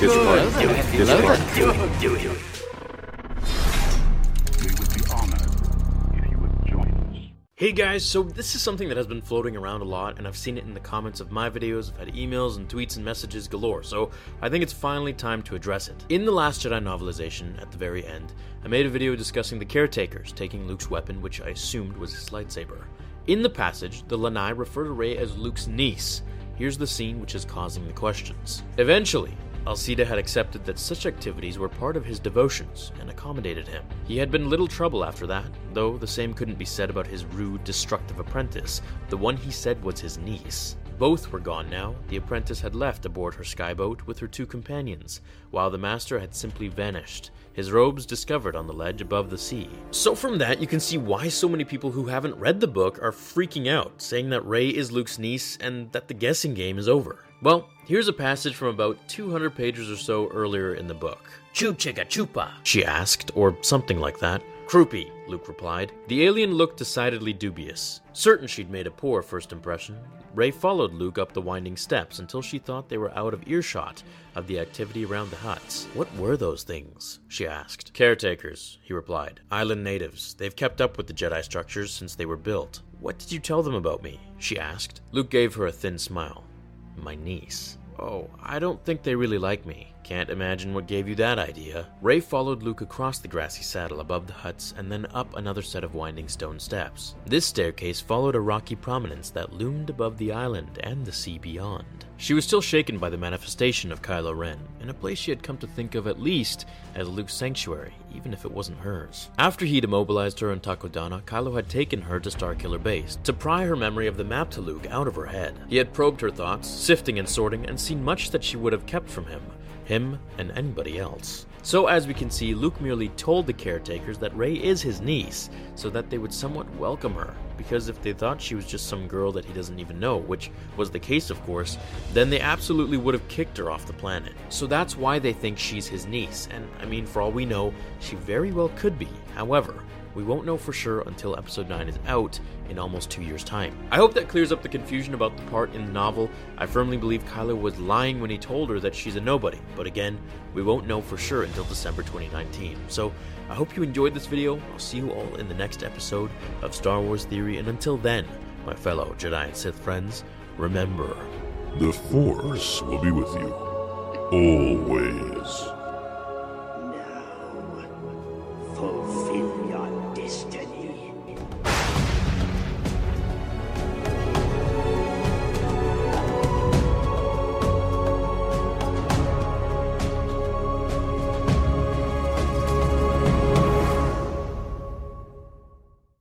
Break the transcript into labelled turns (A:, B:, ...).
A: This part. Do it. This part. Do it. Do it.
B: We would be honored if you would join us.
C: Hey guys, so this is something that has been floating around a lot, and I've seen it in the comments of my videos. I've had emails and tweets and messages galore, so I think it's finally time to address it. In the Last Jedi novelization, at the very end, I made a video discussing the caretakers taking Luke's weapon, which I assumed was his lightsaber. In the passage, the Lanai refer to Rey as Luke's niece. Here's the scene which is causing the questions. Eventually, Alcida had accepted that such activities were part of his devotions and accommodated him. He had been little trouble after that, though the same couldn't be said about his rude, destructive apprentice, the one he said was his niece. Both were gone now. The apprentice had left aboard her skyboat with her two companions, while the master had simply vanished, his robes discovered on the ledge above the sea. So, from that, you can see why so many people who haven't read the book are freaking out, saying that Rey is Luke's niece and that the guessing game is over. Well, here's a passage from about 200 pages or so earlier in the book. Chu chicka chupa, she asked, or something like that. Croupy, Luke replied. The alien looked decidedly dubious. Certain she'd made a poor first impression, Rey followed Luke up the winding steps until she thought they were out of earshot of the activity around the huts. What were those things? she asked. Caretakers, he replied. Island natives. They've kept up with the Jedi structures since they were built. What did you tell them about me? she asked. Luke gave her a thin smile. My niece. Oh, I don't think they really like me. Can't imagine what gave you that idea. Rey followed Luke across the grassy saddle above the huts and then up another set of winding stone steps. This staircase followed a rocky prominence that loomed above the island and the sea beyond. She was still shaken by the manifestation of Kylo Ren, in a place she had come to think of at least as Luke's sanctuary, even if it wasn't hers. After he'd immobilized her on Takodana, Kylo had taken her to Starkiller Base to pry her memory of the map to Luke out of her head. He had probed her thoughts, sifting and sorting, and seen much that she would have kept from him, him and anybody else. So, as we can see, Luke merely told the caretakers that Rey is his niece, so that they would somewhat welcome her. Because if they thought she was just some girl that he doesn't even know, which was the case, of course, then they absolutely would have kicked her off the planet. So that's why they think she's his niece, and I mean, for all we know, she very well could be. However, we won't know for sure until episode 9 is out in almost two years' time. I hope that clears up the confusion about the part in the novel. I firmly believe Kylo was lying when he told her that she's a nobody, but again, we won't know for sure until December 2019. So, I hope you enjoyed this video. I'll see you all in the next episode of Star Wars Theory, and until then, my fellow Jedi and Sith friends, remember
D: The Force will be with you always.